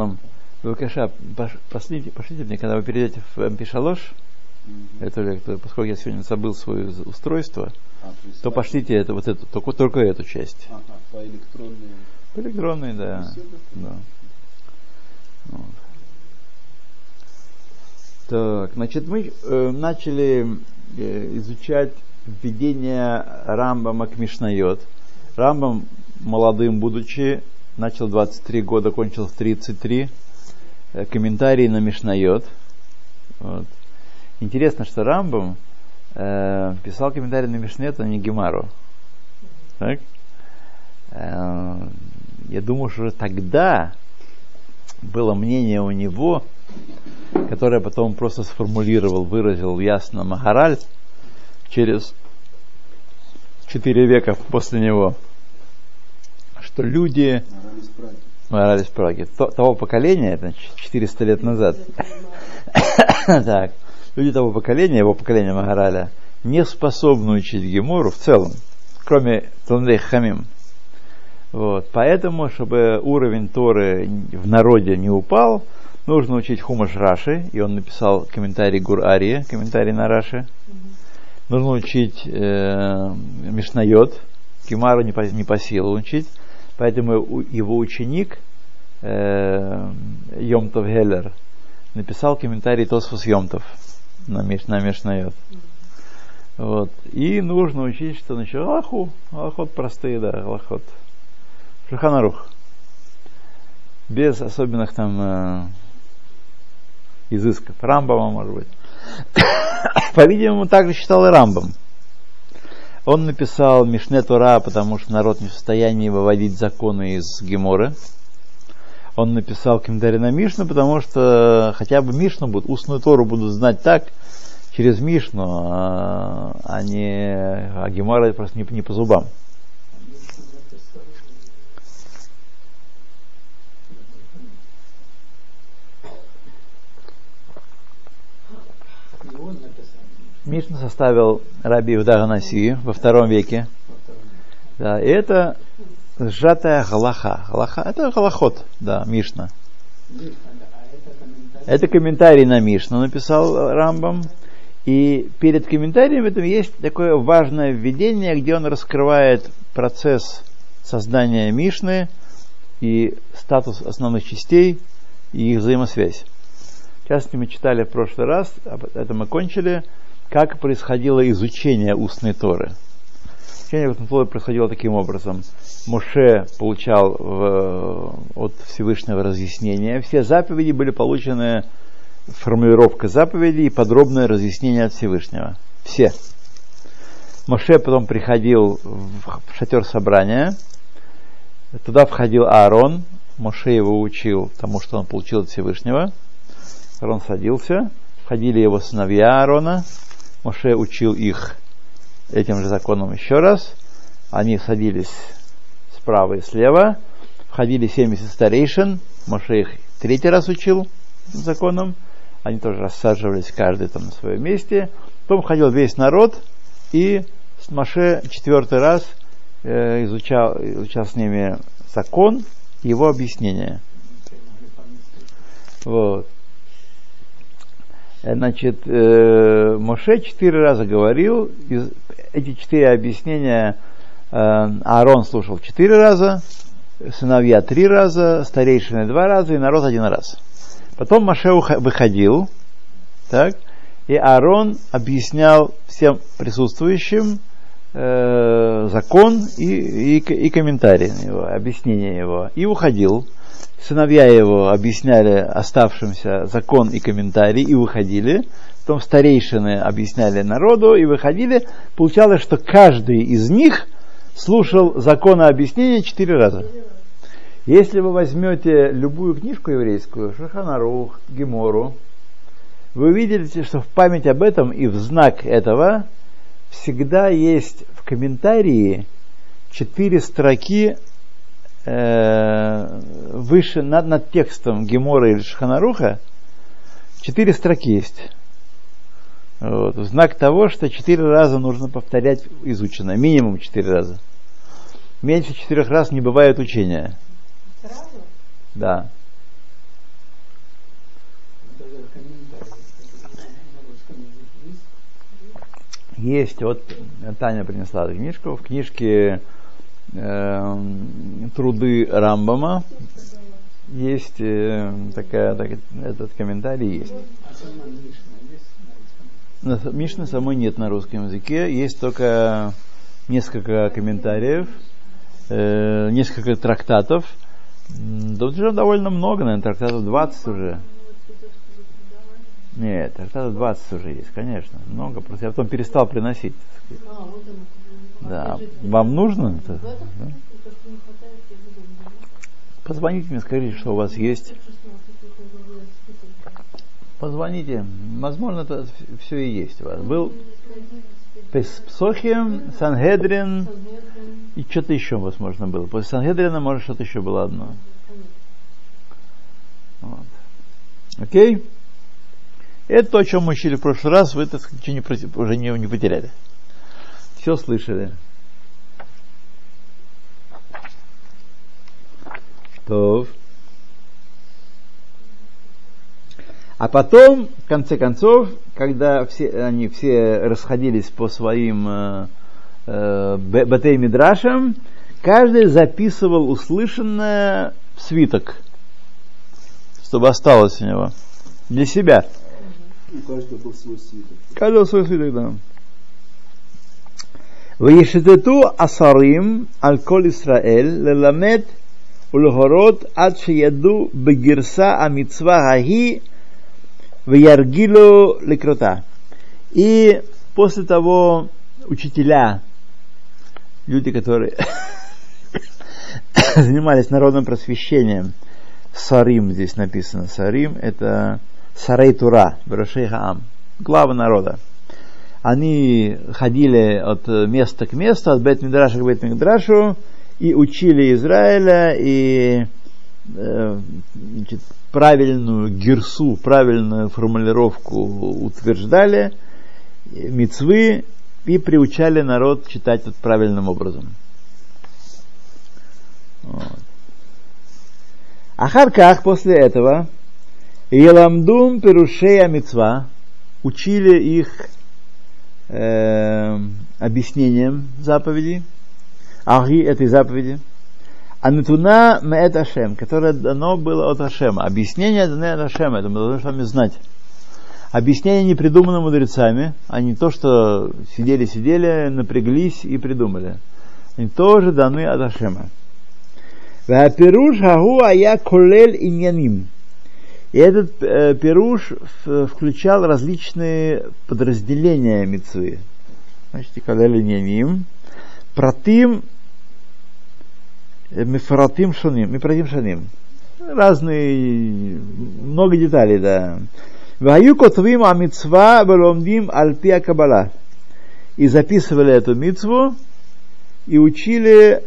Шалом. Вы, Каша, пошлите, пошлите мне, когда вы перейдете в MP3, это лекция, поскольку я сегодня забыл свое устройство, а, то пошлите это, вот эту, только, только эту часть. Ага, по электронной. По электронной, да. да. Вот. Так, значит, мы э, начали э, изучать введение Рамбама к Мишнайот. Рамбам, молодым будучи, начал 23 года, кончил в 33. Э, комментарии на Мишнайот. Вот. Интересно, что Рамбам э, писал комментарий на Мишнайот, а не Гемару. Так? Э, я думаю, что тогда было мнение у него, которое потом просто сформулировал, выразил ясно Махараль через четыре века после него, что люди Мораль из Праги, того поколения, это 400 лет назад, так, люди того поколения, его поколения Магараля, не способны учить Гемору в целом, кроме Талмудей Хамим. Вот. Поэтому, чтобы уровень Торы в народе не упал, нужно учить Хумаш Раши, и он написал комментарий Гур Ария, комментарий на Раши. Нужно учить э, Мишнайот, Кимару не по, не по силу учить, поэтому его ученик э, Йомтов Геллер написал комментарий Тосфус Йомтов на, Миш, на Мишнайот. Вот. И нужно учить, что значит Аллаху, Аллахот простые, да, Аллахот. Шуханарух. Без особенных там э, изысков. Рамбама, может быть. По-видимому, также считал и Рамбам. Он написал Мишне Тура, потому что народ не в состоянии выводить законы из Геморы. Он написал на Мишну, потому что хотя бы Мишну будут, устную Тору будут знать так, через Мишну, а, а не а Гемора просто не, не по зубам. Мишну составил Раби Иуда во втором веке. Да, и это сжатая галаха. Галаха это галахот, да, Мишна. Это комментарий на Мишну написал Рамбам. И перед комментарием этом есть такое важное введение, где он раскрывает процесс создания Мишны и статус основных частей и их взаимосвязь. В мы читали в прошлый раз, это мы кончили, как происходило изучение устной Торы. Изучение устной Торы происходило таким образом. Моше получал в, от Всевышнего разъяснения. Все заповеди были получены, формулировка заповедей и подробное разъяснение от Всевышнего. Все. Моше потом приходил в шатер собрания. Туда входил Аарон. Моше его учил тому, что он получил от Всевышнего. Аарон садился. Входили его сыновья Аарона, Моше учил их этим же законом еще раз. Они садились справа и слева. Входили 70 старейшин. Моше их третий раз учил законом. Они тоже рассаживались каждый там на своем месте. Потом входил весь народ. И Моше четвертый раз э, изучал, изучал с ними закон его объяснение. Вот. Значит, э, Моше четыре раза говорил, из, эти четыре объяснения э, Аарон слушал четыре раза, сыновья три раза, старейшины два раза и народ один раз. Потом Моше выходил, так, и Аарон объяснял всем присутствующим э, закон и, и, и комментарий его, объяснение его, и уходил сыновья его объясняли оставшимся закон и комментарий и выходили. Потом старейшины объясняли народу и выходили. Получалось, что каждый из них слушал закон и объяснение четыре раза. Если вы возьмете любую книжку еврейскую, Шаханарух, Гемору, вы увидите, что в память об этом и в знак этого всегда есть в комментарии четыре строки э, выше, над, над текстом Гемора или Шханаруха, четыре строки есть. Вот, в знак того, что четыре раза нужно повторять изучено. Минимум четыре раза. Меньше четырех раз не бывает учения. Сразу? Да. Есть, вот Таня принесла книжку. В книжке э, труды Рамбама есть э, такая, так, этот комментарий есть. Мишны самой нет на русском языке, есть только несколько комментариев, э, несколько трактатов. Тут уже довольно много, наверное, трактатов 20 уже. Нет, трактатов 20 уже есть, конечно, много. Просто я потом перестал приносить. Да. Вам нужно? Это? Да? Позвоните мне, скажите, что у вас есть. Позвоните. Возможно, это все и есть у вас. Был Псохим, Сангедрин и что-то еще, возможно, было. После Сангедрина, может, что-то еще было одно. Вот. Окей? Это то, о чем мы учили в прошлый раз, вы, так сказать, уже не, не потеряли. Все слышали. То. А потом, в конце концов, когда все, они все расходились по своим э, э, батей мидрашам, каждый записывал услышанное в свиток, чтобы осталось у него для себя. У каждого был свой свиток. Каждого свой свиток, да. וישתתו עשרים על כל ישראל ללמד ולהורות עד שידעו בגרסה המצווה ההיא וירגילו לקרותה. И после того учителя, люди, которые занимались народным просвещением, Сарим здесь написано, Сарим это Сарей Тура, Брошей Хаам, глава народа. они ходили от места к месту, от Бет Мидраша к Бет Мидрашу, и учили Израиля, и э, значит, правильную гирсу, правильную формулировку утверждали, мецвы, и приучали народ читать это правильным образом. Вот. Ахарках после этого Еламдум Перушея Мицва учили их э, объяснением заповеди, Аги этой заповеди, Анатуна Меэт Ашем, которое дано было от Ашема. Объяснение дано от Ашема, это мы должны с вами знать. Объяснение не придумано мудрецами, а не то, что сидели-сидели, напряглись и придумали. Они тоже даны от Ашема. И этот э, пируш включал различные подразделения мецвы. Значит, колель иньяним. Протим Мифаратим шаним, мифаратим шаним. Разные, много деталей, да. Ваю котвим амитсва баломдим альпия кабала. И записывали эту мицву и учили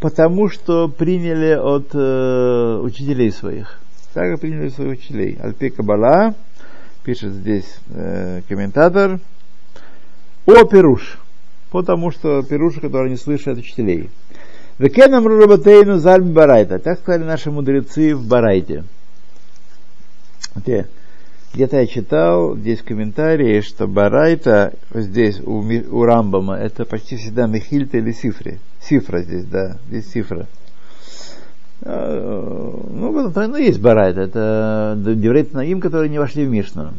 потому, что приняли от э, учителей своих. Так и приняли своих учителей. Альпи Кабала, пишет здесь э, комментатор, о Перуш, потому что Перуш, который не слышит учителей. וכן אמרו רבותינו ז״ל בברייתא. Так сказали наши мудрецы в Барайте. Где-то я читал, здесь комментарии, что Барайта, здесь у, у Рамбама, это почти всегда Мехильта или Сифри. Сифра здесь, да, здесь Сифра. А, ну, в этом ну, есть Барайта, это דברי תנאים, которые не вошли в Мишну.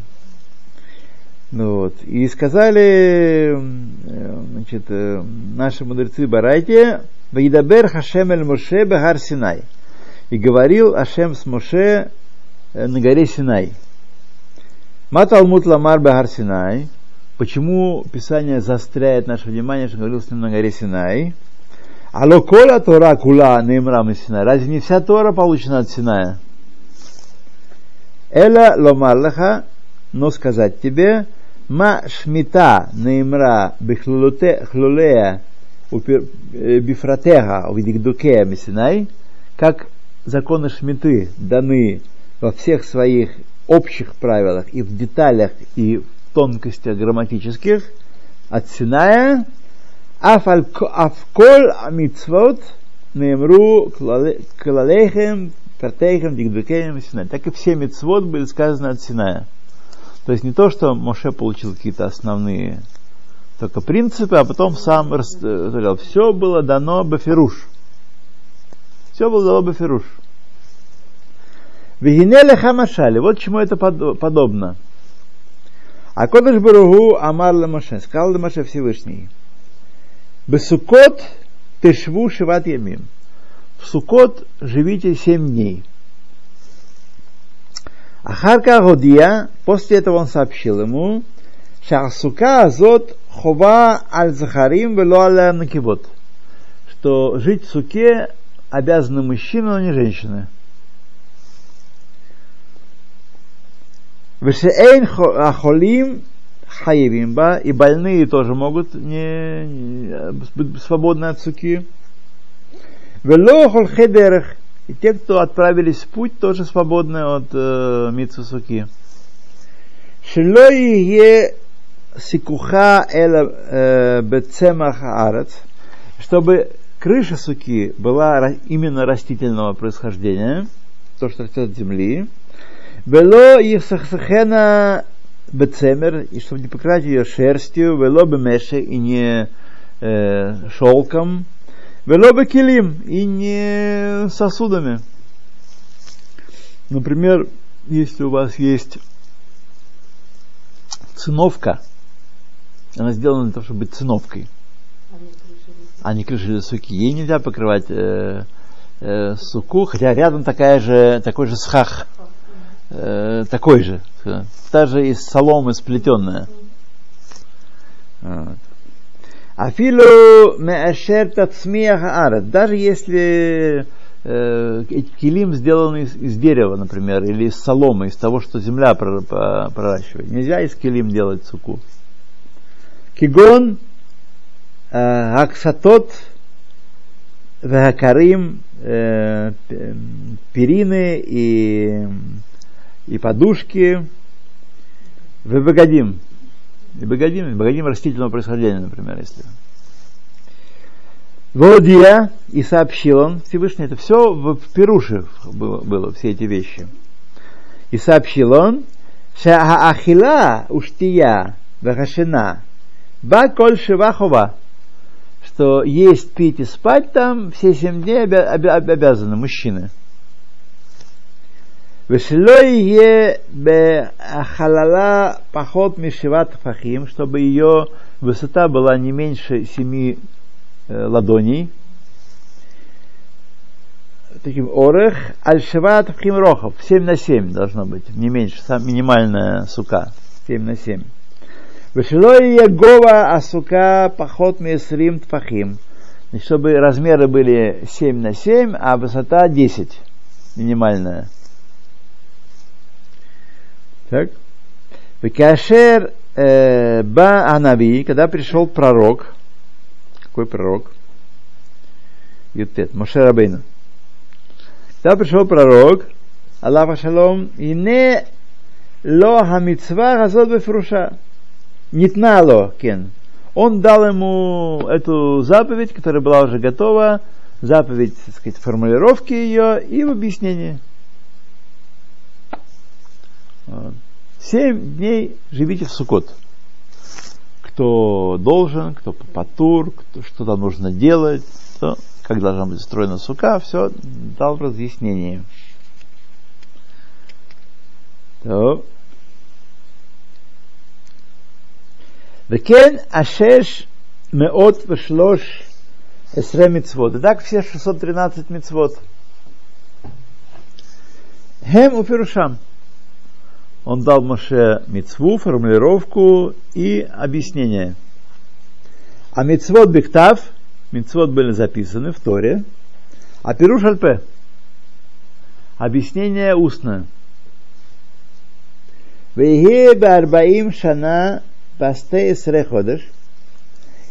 Ну, вот. И сказали значит, э, наши мудрецы Барайте, Вайдабер Хашем эль Моше Бехар Синай. И говорил Ашем с Моше э, на горе Синай. Маталмут Ламар Бехар Синай. Почему Писание заостряет наше внимание, что говорил с ним на горе Синай? Алло кола Тора кула неймрам Синай. Разве не вся Тора получена от Синая? Эла ломарлаха, но сказать тебе, ма шмита неймра бихлулея Э, бифратега увидикдукея Мессинай, как законы Шмиты даны во всех своих общих правилах и в деталях и в тонкостях грамматических от Синая, Афколь Амитсвот Неймру Клалехем Пертейхем Дигдукеем Синай. Так и все мицвод были сказаны от Синая. То есть не то, что Моше получил какие-то основные только принципы, а потом сам рассказал. Все было дано Бафируш. Все было дано Бафируш. Вегинеле хамашали. Вот чему это подобно. А Кодыш Баругу Амар Ламаше. Сказал Ламаше Всевышний. Бесукот тышву шиват ямим. В Сукот живите семь дней. Ахарка Годия, после этого он сообщил ему, Шахсука Азот Хова Аль Захарим Вело Аль Накибот, что жить в суке обязаны мужчины, но не женщины. Вешеэйн Ахолим Хаевимба, и больные тоже могут не, не свободны от суки. Вело Хедерах, и те, кто отправились в путь, тоже свободны от э, Митсу суки. Сикуха эла э, бецемах арец, чтобы крыша суки была именно растительного происхождения, то, что растет от земли. Вело Евсахсахена бецемер, и чтобы не покрыть ее шерстью, вело бемеше, и не э, шелком, вело бекилим, и не сосудами. Например, если у вас есть циновка, она сделана для того, чтобы быть циновкой, а не крышей для суки. Ей нельзя покрывать э, э, суку, хотя рядом такая же, такой же схах, э, такой же, та же из соломы сплетенная. Афилу меашер тацмиях арат. Даже если э, килим сделан из, из дерева, например, или из соломы, из того, что земля проращивает. Нельзя из килим делать суку. Кигон Аксатот Вахакарим перины и, и подушки Выбогодим. И богодим, богодим растительного происхождения, например, если. Володия и сообщил он, Всевышний, это все в Перуше было, было, все эти вещи. И сообщил он, Ахила уштия вахашина Ба коль шивахова, что есть, пить и спать там все семь дней обя- обя- обязаны мужчины. Вешлое халала поход мишиват фахим, чтобы ее высота была не меньше семи э, ладоней. Таким орех, аль-шиват фахим рохов, 7 на 7 должно быть, не меньше, сам минимальная сука, 7 на 7. Вешелой Егова Асука Пахот Месрим Тфахим. Чтобы размеры были 7 на 7, а высота 10 минимальная. Так. Векашер э, Ба Анави, когда пришел пророк, какой пророк? Ютет, Моше Рабейна. Когда пришел пророк, Аллах Шалом, и не ло хамицва газот бефруша Нитнало кен. Он дал ему эту заповедь, которая была уже готова, заповедь, так сказать, формулировки ее и в объяснении. Семь дней живите в Сукот. Кто должен, кто по патур, кто, что там нужно делать, то, как должна быть устроена сука, все дал разъяснение. То. Векен ашеш меот вешлош эсре мицвод. Итак, все 613 мицвод. Хем уфирушам. Он дал Моше мецву, формулировку и объяснение. А мецвод бектав, мецвод были записаны в Торе, а пируш альпе, объяснение устное. Вейге барбаим шана Пастеис Реходыш,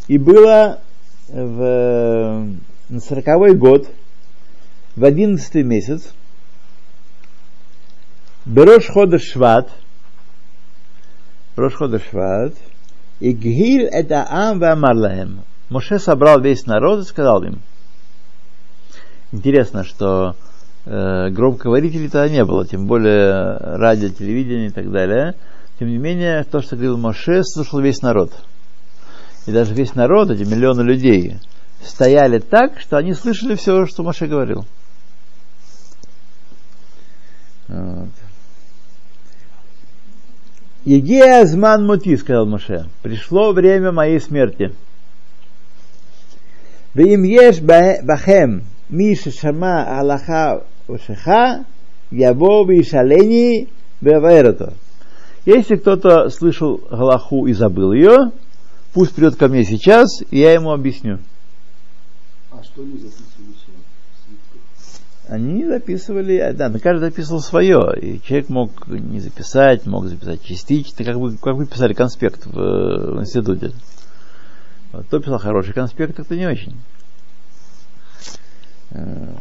и было в, на сороковой год, в одиннадцатый месяц, Берош Ходыш Шват, Рош Ходыш Шват, и Гиль это Ам Вамарлахем. Моше собрал весь народ и сказал им. Интересно, что э, громкоговорителей тогда не было, тем более радио, телевидение и так далее. Тем не менее, то, что говорил Моше, слушал весь народ. и даже весь народ, эти миллионы людей, стояли так, что они слышали все, что Маше говорил. Вот. Егея Азман Мути, сказал Маше, пришло время моей смерти. Вим еш бахем миша шама Аллаха ушеха яво вишалени бевайрато. Если кто-то слышал Галаху и забыл ее, пусть придет ко мне сейчас, и я ему объясню. А что не записывали Они записывали, да, но каждый записывал свое, и человек мог не записать, мог записать частично, как вы, как вы писали конспект в, в институте. Вот, кто писал хороший конспект, а кто не очень. Э,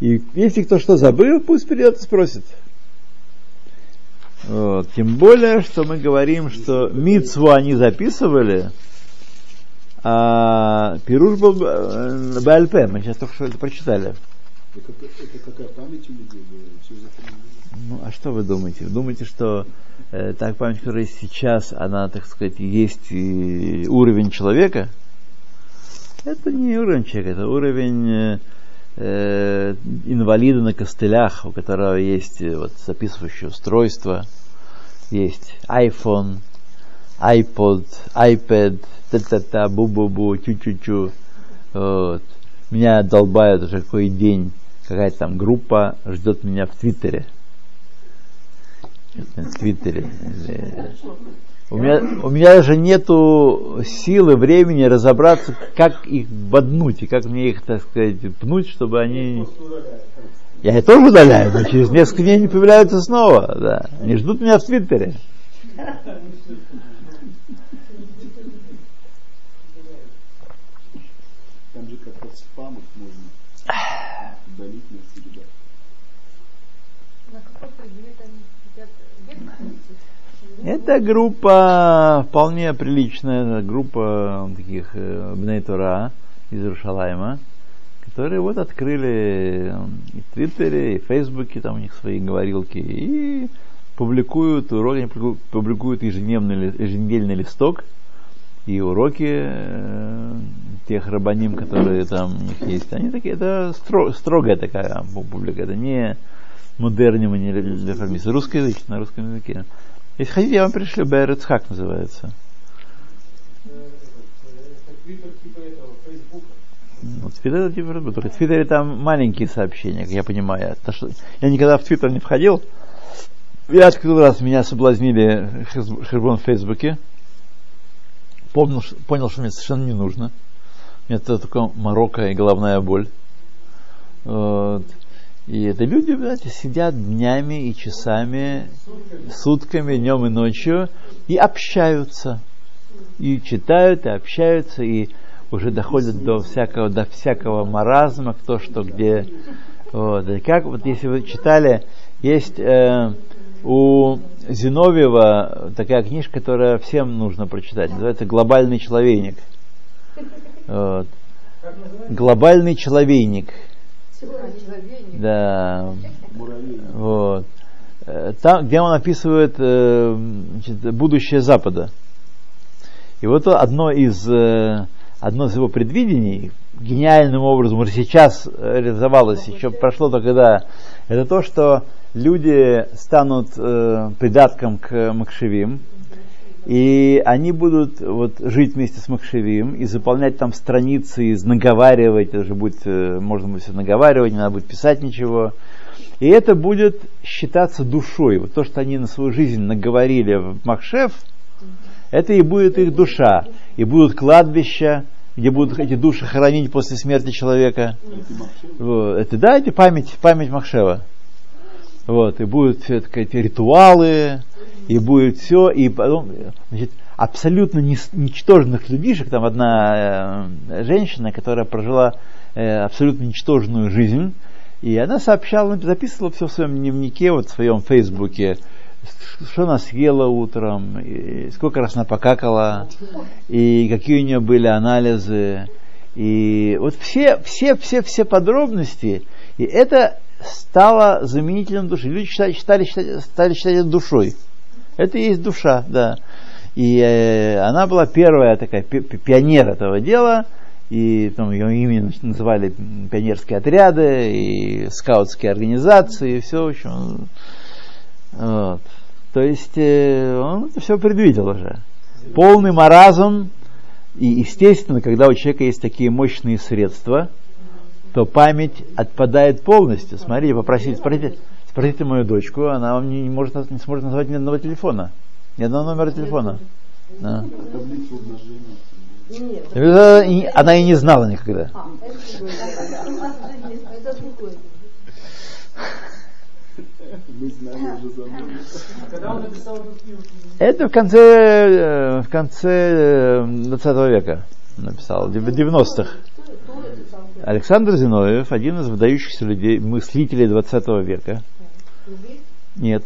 и если кто что забыл, пусть придет и спросит. Вот. Тем более, что мы говорим, что Мицву они записывали, а Пируш был э, БЛП, мы сейчас только что это прочитали. Это, это какая память у людей Ну, а что вы думаете? Вы думаете, что э, та память, которая есть сейчас, она, так сказать, есть и уровень человека? Это не уровень человека, это уровень э, э, инвалида на костылях, у которого есть э, вот, записывающее устройство, есть iPhone, iPod, iPad, та-та-та, бу-бу-бу, чу-чу-чу. Вот. Меня долбают уже какой день. Какая-то там группа ждет меня в Твиттере. В Твиттере. У меня, у меня даже нету силы, времени разобраться, как их боднуть и как мне их, так сказать, пнуть, чтобы они... Я их тоже удаляю, но через несколько дней они появляются снова. Да. Они ждут меня в Твиттере. Там же как раз спамов можно удалить навсегда. На какой предмет они хотят лекции? Это группа вполне приличная, группа таких э, Бней Тора из Иерушалайма, которые вот открыли и в Твиттере, и в Фейсбуке, там у них свои говорилки, и публикуют уроки, публикуют ежедневный, еженедельный листок и уроки э, тех рабаним, которые там у них есть. Они такие, это стро- строгая такая публика, это не модерним, не реформист, русскоязычный, на русском языке. Если хотите, я вам пришлю, Берецхак называется. Ну, Твиттер это типа Фейсбука. В Твиттере там маленькие сообщения, как я понимаю. То, что я никогда в Твиттер не входил. Я открыл раз, меня соблазнили Хербон в Фейсбуке. Помнил, понял, что мне совершенно не нужно. Мне это только Марокко и головная боль. Вот. И это люди, знаете, сидят днями и часами, сутками, днем и ночью, и общаются. И читают, и общаются, и уже доходят до всякого, до всякого маразма, кто что где. Вот. И как вот если вы читали, есть э, у Зиновьева такая книжка, которая всем нужно прочитать. Называется «Глобальный человейник». Вот. «Глобальный человейник». Да. Вот. Э, Там, где он описывает э, значит, будущее Запада. И вот одно из, э, одно из его предвидений, гениальным образом уже сейчас реализовалось, еще прошло только да, это то, что люди станут э, придатком к Макшевим, и они будут вот, жить вместе с Макшевим и заполнять там страницы, и наговаривать, это же будет, э, можно будет все наговаривать, не надо будет писать ничего. И это будет считаться душой. Вот то, что они на свою жизнь наговорили в Махшев, это и будет их душа. И будут кладбища, где будут эти души хоронить после смерти человека. Вот. Это, да, это память, память Махшева. Вот, и будут так сказать, ритуалы, и будет все, и потом, значит, абсолютно ничтожных людишек, там одна э, женщина, которая прожила э, абсолютно ничтожную жизнь, и она сообщала, записывала все в своем дневнике, вот в своем фейсбуке, что она съела утром, сколько раз она покакала, и какие у нее были анализы, и вот все, все, все, все подробности, и это стало заменителем души. Люди считали, считали, считали- стали считать это душой. Это и есть душа, да. И э, она была первая такая пи- пи- пионер этого дела, и там ее имя называли пионерские отряды, и скаутские организации, и все, в общем. Вот. То есть э, он это все предвидел уже. Полный маразм, и естественно, когда у человека есть такие мощные средства, то память отпадает полностью. Смотрите, попросите, спросите, спросите мою дочку, она вам не, не может, не сможет назвать ни одного телефона, ни одного номера телефона. Да. Она и не знала никогда. А, это в конце, э, в конце э, 20 века написал, в 90-х. Кто кто это сам? Александр Зиновьев, один из выдающихся людей, мыслителей 20 века. Нет,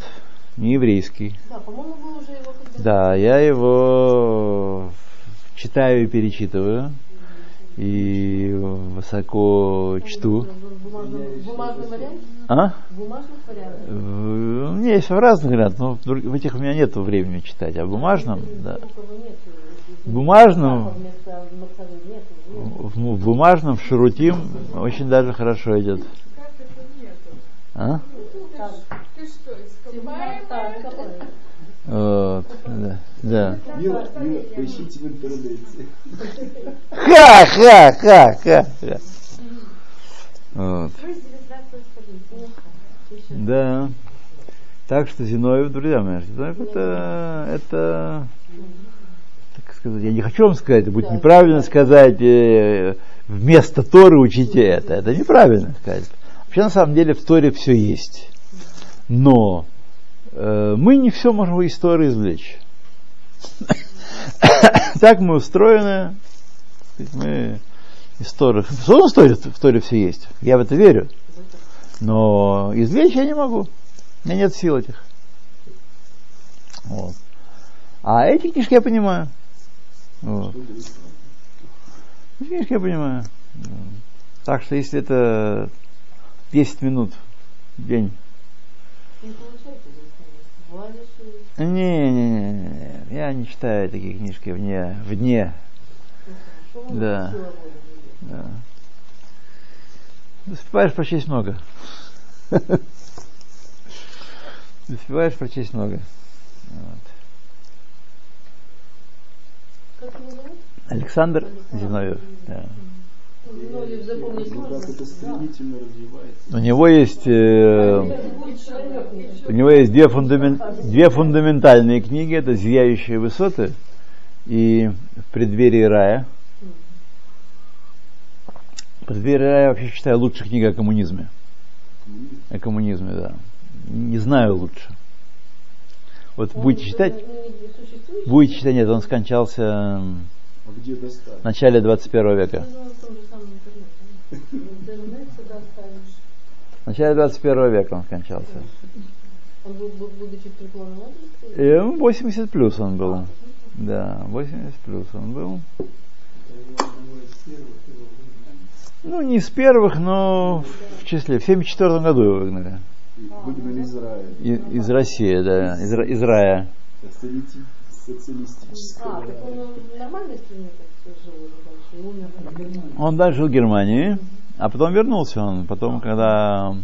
не еврейский. Да, по-моему, вы уже его Да, я его читаю и перечитываю. И высоко чту. В бумажном, варианте? А? В бумажном варианте? В- У меня есть в разных вариантах, но в этих у меня нет времени читать. А в бумажном, да. У кого нет. В бумажном, в бумажном шарутим очень даже хорошо идет. А? Ты что. Вот, да, да. Мила, Мила, поищите в интернете. Ха, ха, ха, ха. ха. Вот. Вы из 19 столетия. Еще. Да. Так что Зиновьев, друзья мои, Зиновьев это, это, так сказать, я не хочу вам сказать, это будет неправильно сказать, э, вместо Торы учите это. Это неправильно сказать. Вообще, на самом деле, в Торе все есть. Но э, мы не все можем из Торы извлечь. Так мы устроены, мы из Торы. Что Торе, в Торе все есть? Я в это верю. Но извлечь я не могу. У меня нет сил этих. Вот. А эти книжки я понимаю. Вот. Эти книжки я понимаю. Так что если это 10 минут в день. Не Не, не, не, я не читаю такие книжки вне, вне. Ну, Да. Да. Успеваешь прочесть много. Успеваешь прочесть много. Вот. Александр Зиновьев. Да. У него есть, э, у него есть две, фундамен- две фундаментальные книги. Это «Зияющие высоты» и «В преддверии рая». «В преддверии рая» вообще считаю лучшей книгой о коммунизме. О коммунизме, да. Не знаю лучше. Вот будете читать, будете читать, нет, он скончался А где достать? в начале 21 века. Думаю, в начале 21 века он скончался. Он был, будучи в преклонном возрасте? И, ну, 80 плюс он был. Да, 80 плюс он был. Ну, не из первых, но в числе. В 74 году его выгнали. Выгнали из рая. Из России, да, из, из рая. Социалистического А, так он в нормальной стране так жил уже дальше и умер в Германии. Он дальше жил в Германии, а потом вернулся он. Потом, когда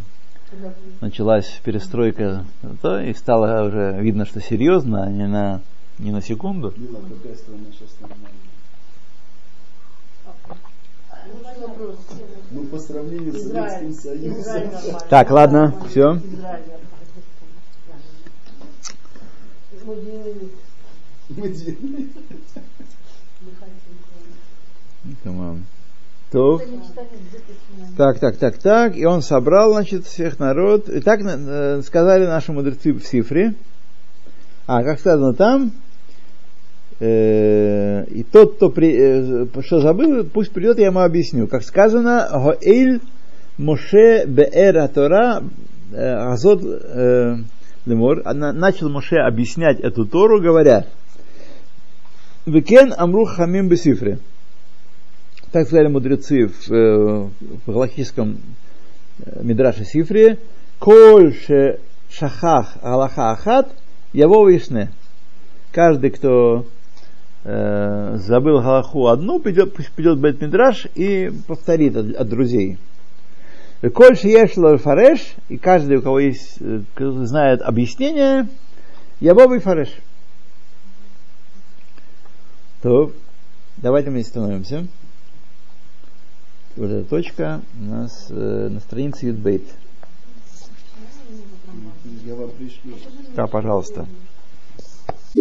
началась перестройка, то и стало уже видно, что серьезно, а не на, не на секунду. Мила, какая страна сейчас нормальная? Ну, по сравнению с. Советским Союзом. нормально. Так, ладно, Нормально. Мы. Тамам. То. Так, так, так, так. И он собрал, значит, всех народ. И так э, сказали наши мудрецы в Сифре. А, как сказано там, э, и тот, кто при, э, что забыл, пусть придет, я ему объясню. Как сказано, Гоэль משה באר תורה הזאת э, לאמר. Начал Моше объяснять эту Тору, говоря, וכן אמרו חכמים בספרי. Так сказали мудрецы в, э, в галахическом э, Мидраше Сифре, כל ששכח הלכה אחת, יבוא וישנה. каждый, кто э, забыл Галаху одну, пусть придет в Бет-Мидраш и повторит от, от друзей. Коль ешло фареш, и каждый, у кого есть, э, знает объяснение, ябовый фареш. То, давайте мы становимся. Вот эта точка у нас э, на странице Юдбейт. Я вам пришлю. Да, пожалуйста.